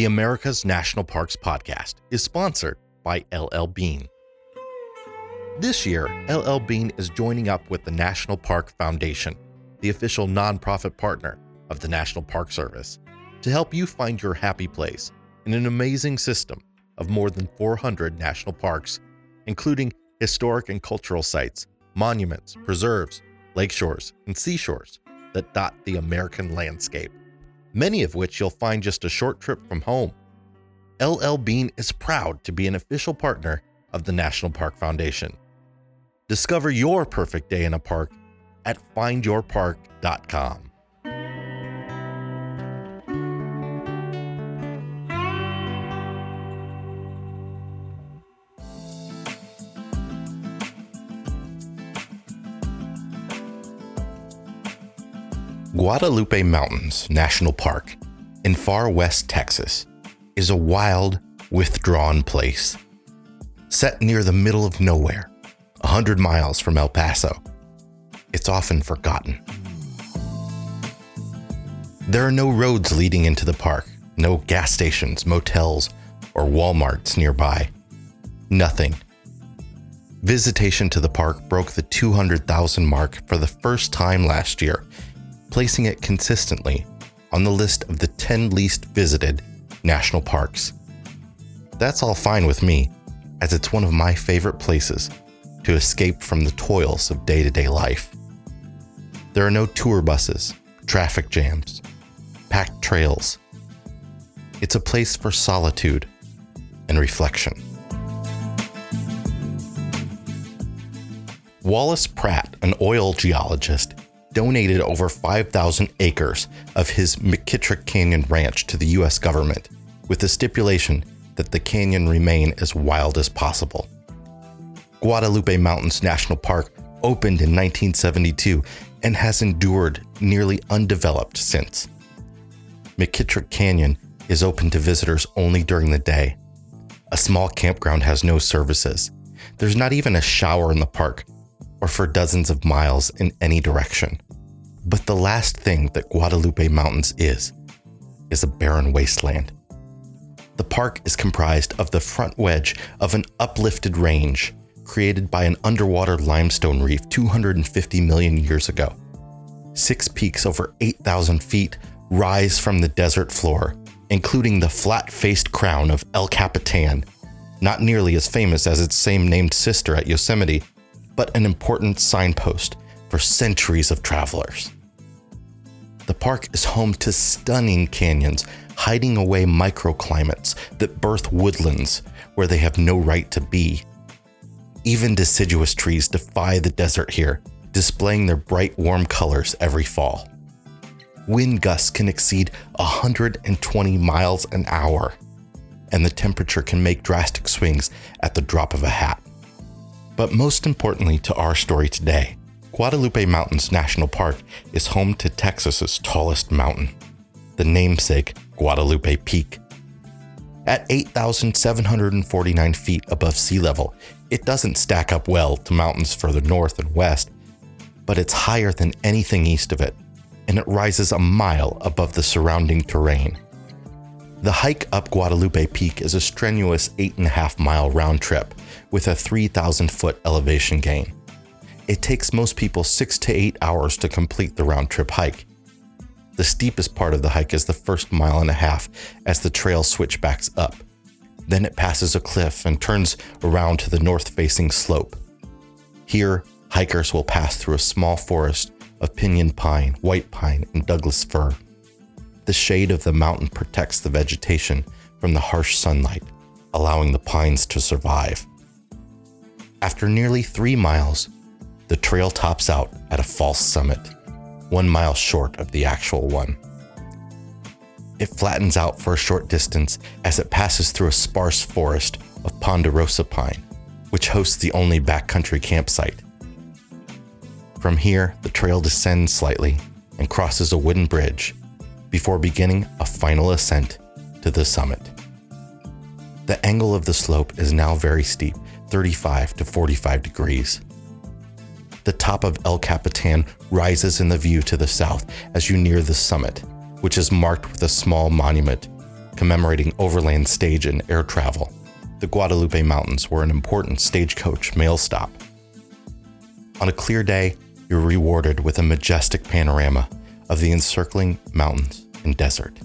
The America's National Parks podcast is sponsored by LL Bean. This year, LL Bean is joining up with the National Park Foundation, the official nonprofit partner of the National Park Service, to help you find your happy place in an amazing system of more than 400 national parks, including historic and cultural sites, monuments, preserves, lakeshores, and seashores that dot the American landscape many of which you'll find just a short trip from home. LL Bean is proud to be an official partner of the National Park Foundation. Discover your perfect day in a park at findyourpark.com. Guadalupe Mountains National Park in far west Texas is a wild, withdrawn place. Set near the middle of nowhere, a hundred miles from El Paso, it's often forgotten. There are no roads leading into the park, no gas stations, motels, or Walmarts nearby. Nothing. Visitation to the park broke the 200,000 mark for the first time last year placing it consistently on the list of the 10 least visited national parks. That's all fine with me, as it's one of my favorite places to escape from the toils of day to day life. There are no tour buses, traffic jams, packed trails. It's a place for solitude and reflection. Wallace Pratt, an oil geologist, donated over 5,000 acres of his McKittrick Canyon Ranch to the U.S. government, with the stipulation that the canyon remain as wild as possible. Guadalupe Mountains National Park opened in 1972 and has endured nearly undeveloped since. McKittrick Canyon is open to visitors only during the day. A small campground has no services. There's not even a shower in the park, or for dozens of miles in any direction. But the last thing that Guadalupe Mountains is, is a barren wasteland. The park is comprised of the front wedge of an uplifted range created by an underwater limestone reef 250 million years ago. Six peaks over 8,000 feet rise from the desert floor, including the flat faced crown of El Capitan, not nearly as famous as its same named sister at Yosemite, but an important signpost for centuries of travelers. The park is home to stunning canyons, hiding away microclimates that birth woodlands where they have no right to be. Even deciduous trees defy the desert here, displaying their bright, warm colors every fall. Wind gusts can exceed 120 miles an hour, and the temperature can make drastic swings at the drop of a hat. But most importantly to our story today, Guadalupe Mountains National Park is home to Texas's tallest mountain, the namesake Guadalupe Peak. At 8,749 feet above sea level, it doesn't stack up well to mountains further north and west, but it's higher than anything east of it, and it rises a mile above the surrounding terrain. The hike up Guadalupe Peak is a strenuous 8.5 mile round trip with a 3,000 foot elevation gain. It takes most people six to eight hours to complete the round trip hike. The steepest part of the hike is the first mile and a half as the trail switchbacks up. Then it passes a cliff and turns around to the north facing slope. Here, hikers will pass through a small forest of pinyon pine, white pine, and Douglas fir. The shade of the mountain protects the vegetation from the harsh sunlight, allowing the pines to survive. After nearly three miles, the trail tops out at a false summit, one mile short of the actual one. It flattens out for a short distance as it passes through a sparse forest of ponderosa pine, which hosts the only backcountry campsite. From here, the trail descends slightly and crosses a wooden bridge before beginning a final ascent to the summit. The angle of the slope is now very steep, 35 to 45 degrees. The top of El Capitan rises in the view to the south as you near the summit, which is marked with a small monument commemorating overland stage and air travel, the Guadalupe Mountains were an important stagecoach mail stop. On a clear day, you're rewarded with a majestic panorama of the encircling mountains and desert.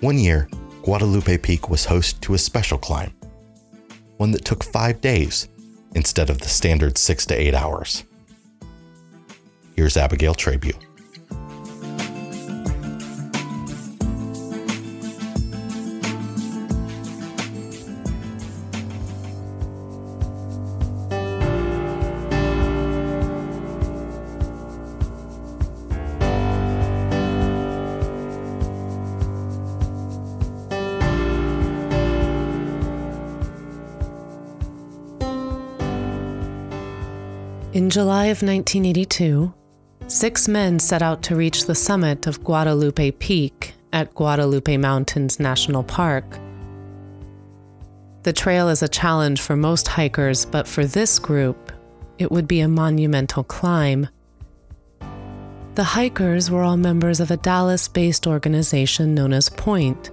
One year, Guadalupe Peak was host to a special climb, one that took five days instead of the standard six to eight hours. Here's Abigail Trabue. In July of 1982, six men set out to reach the summit of Guadalupe Peak at Guadalupe Mountains National Park. The trail is a challenge for most hikers, but for this group, it would be a monumental climb. The hikers were all members of a Dallas based organization known as Point,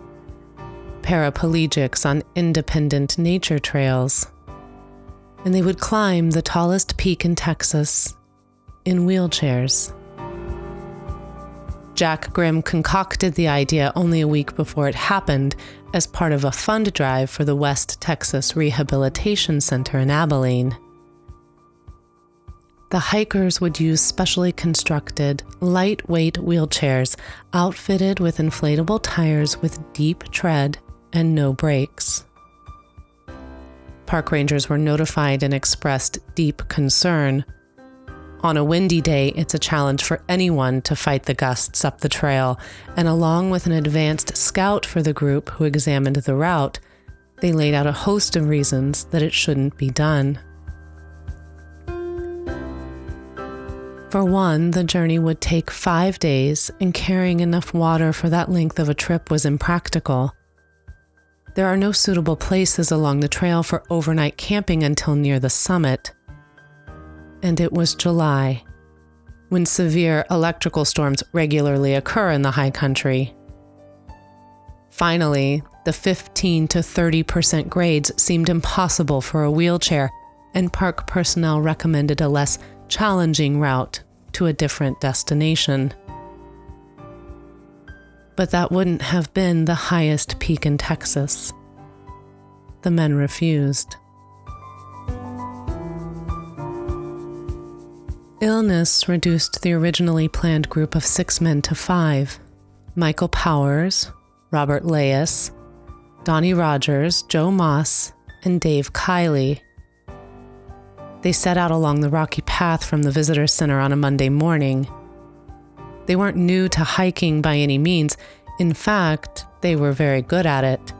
paraplegics on independent nature trails and they would climb the tallest peak in Texas in wheelchairs. Jack Grimm concocted the idea only a week before it happened as part of a fund drive for the West Texas Rehabilitation Center in Abilene. The hikers would use specially constructed, lightweight wheelchairs outfitted with inflatable tires with deep tread and no brakes park rangers were notified and expressed deep concern. On a windy day, it's a challenge for anyone to fight the gusts up the trail, and along with an advanced scout for the group who examined the route, they laid out a host of reasons that it shouldn't be done. For one, the journey would take five days, and carrying enough water for that length of a trip was impractical. There are no suitable places along the trail for overnight camping until near the summit. And it was July, when severe electrical storms regularly occur in the high country. Finally, the 15 to 30% grades seemed impossible for a wheelchair, and park personnel recommended a less challenging route to a different destination but that wouldn't have been the highest peak in Texas. The men refused. Illness reduced the originally planned group of six men to five Michael Powers, Robert Leyes, Donnie Rogers, Joe Moss, and Dave Kiley. They set out along the rocky path from the visitor center on a Monday morning they weren't new to hiking by any means. In fact, they were very good at it.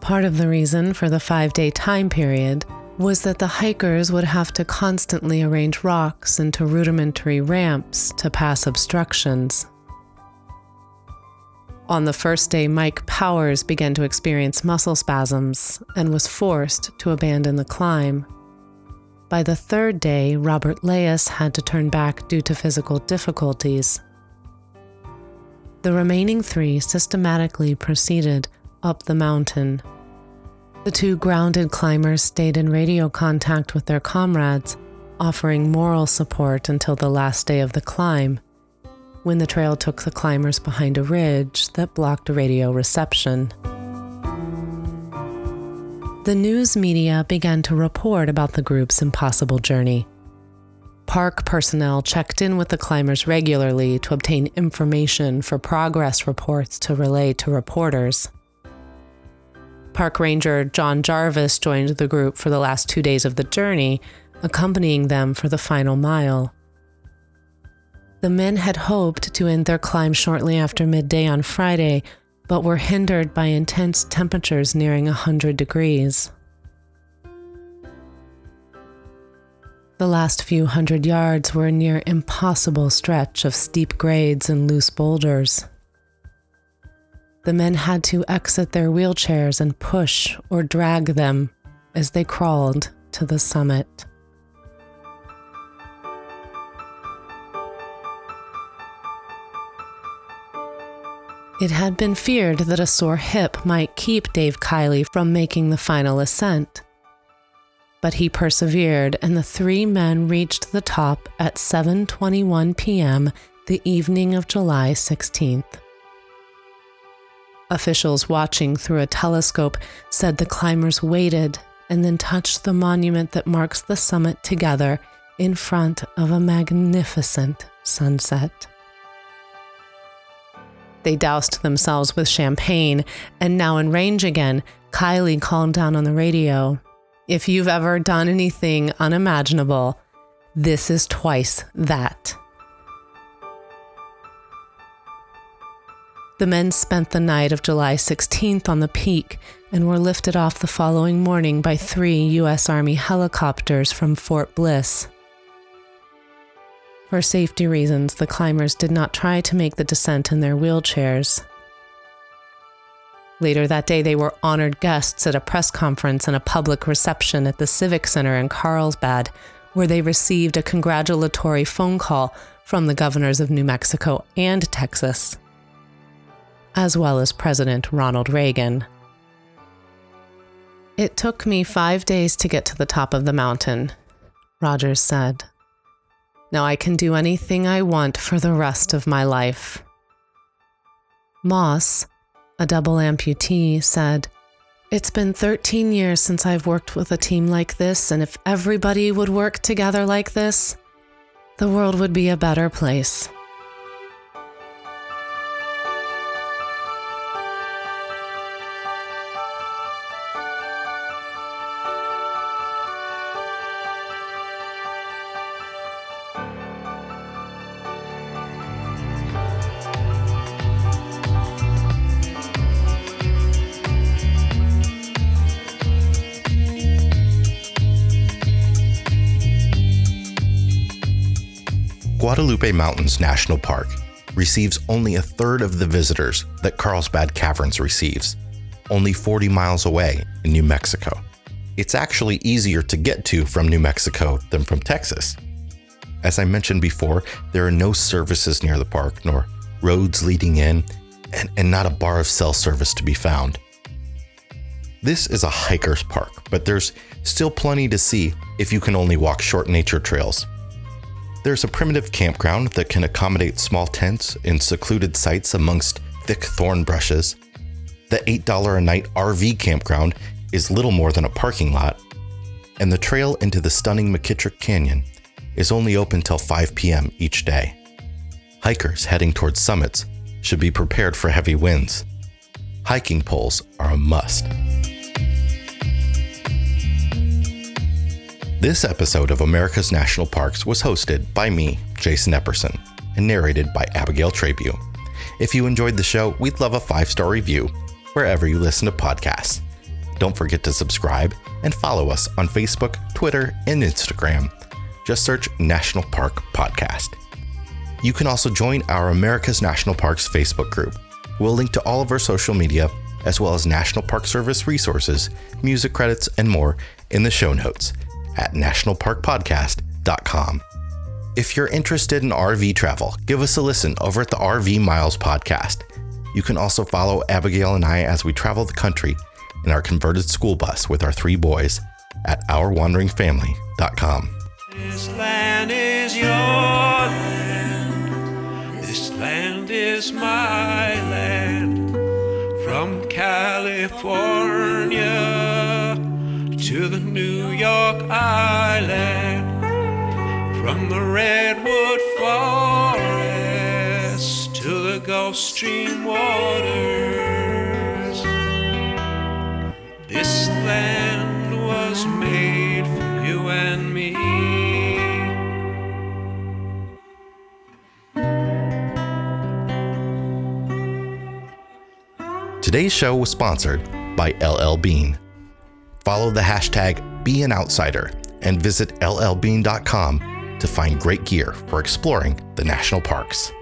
Part of the reason for the five day time period was that the hikers would have to constantly arrange rocks into rudimentary ramps to pass obstructions. On the first day, Mike Powers began to experience muscle spasms and was forced to abandon the climb. By the third day, Robert Leyes had to turn back due to physical difficulties. The remaining three systematically proceeded up the mountain. The two grounded climbers stayed in radio contact with their comrades, offering moral support until the last day of the climb, when the trail took the climbers behind a ridge that blocked radio reception. The news media began to report about the group's impossible journey. Park personnel checked in with the climbers regularly to obtain information for progress reports to relay to reporters. Park Ranger John Jarvis joined the group for the last two days of the journey, accompanying them for the final mile. The men had hoped to end their climb shortly after midday on Friday, but were hindered by intense temperatures nearing 100 degrees. The last few hundred yards were a near impossible stretch of steep grades and loose boulders. The men had to exit their wheelchairs and push or drag them as they crawled to the summit. It had been feared that a sore hip might keep Dave Kiley from making the final ascent. But he persevered and the three men reached the top at 7:21 p.m. the evening of July 16th. Officials watching through a telescope said the climbers waited and then touched the monument that marks the summit together in front of a magnificent sunset. They doused themselves with champagne, and now in range again, Kiley called down on the radio If you've ever done anything unimaginable, this is twice that. The men spent the night of July 16th on the peak and were lifted off the following morning by three U.S. Army helicopters from Fort Bliss. For safety reasons, the climbers did not try to make the descent in their wheelchairs. Later that day, they were honored guests at a press conference and a public reception at the Civic Center in Carlsbad, where they received a congratulatory phone call from the governors of New Mexico and Texas, as well as President Ronald Reagan. It took me five days to get to the top of the mountain, Rogers said. Now I can do anything I want for the rest of my life. Moss, a double amputee, said, It's been 13 years since I've worked with a team like this, and if everybody would work together like this, the world would be a better place. Guadalupe Mountains National Park receives only a third of the visitors that Carlsbad Caverns receives, only 40 miles away in New Mexico. It's actually easier to get to from New Mexico than from Texas. As I mentioned before, there are no services near the park, nor roads leading in, and, and not a bar of cell service to be found. This is a hiker's park, but there's still plenty to see if you can only walk short nature trails there's a primitive campground that can accommodate small tents in secluded sites amongst thick thorn brushes. The $8 a night RV campground is little more than a parking lot. And the trail into the stunning McKittrick Canyon is only open till 5 p.m. each day. Hikers heading towards summits should be prepared for heavy winds. Hiking poles are a must. This episode of America's National Parks was hosted by me, Jason Epperson, and narrated by Abigail Trabue. If you enjoyed the show, we'd love a five star review wherever you listen to podcasts. Don't forget to subscribe and follow us on Facebook, Twitter, and Instagram. Just search National Park Podcast. You can also join our America's National Parks Facebook group. We'll link to all of our social media, as well as National Park Service resources, music credits, and more in the show notes at nationalparkpodcast.com. If you're interested in RV travel, give us a listen over at the RV Miles podcast. You can also follow Abigail and I as we travel the country in our converted school bus with our three boys at ourwanderingfamily.com. This land is your land. This land is my land. From California to the New York Island, from the Redwood Forest to the Gulf Stream waters. This land was made for you and me. Today's show was sponsored by LL Bean. Follow the hashtag BeAnOutsider and visit llbean.com to find great gear for exploring the national parks.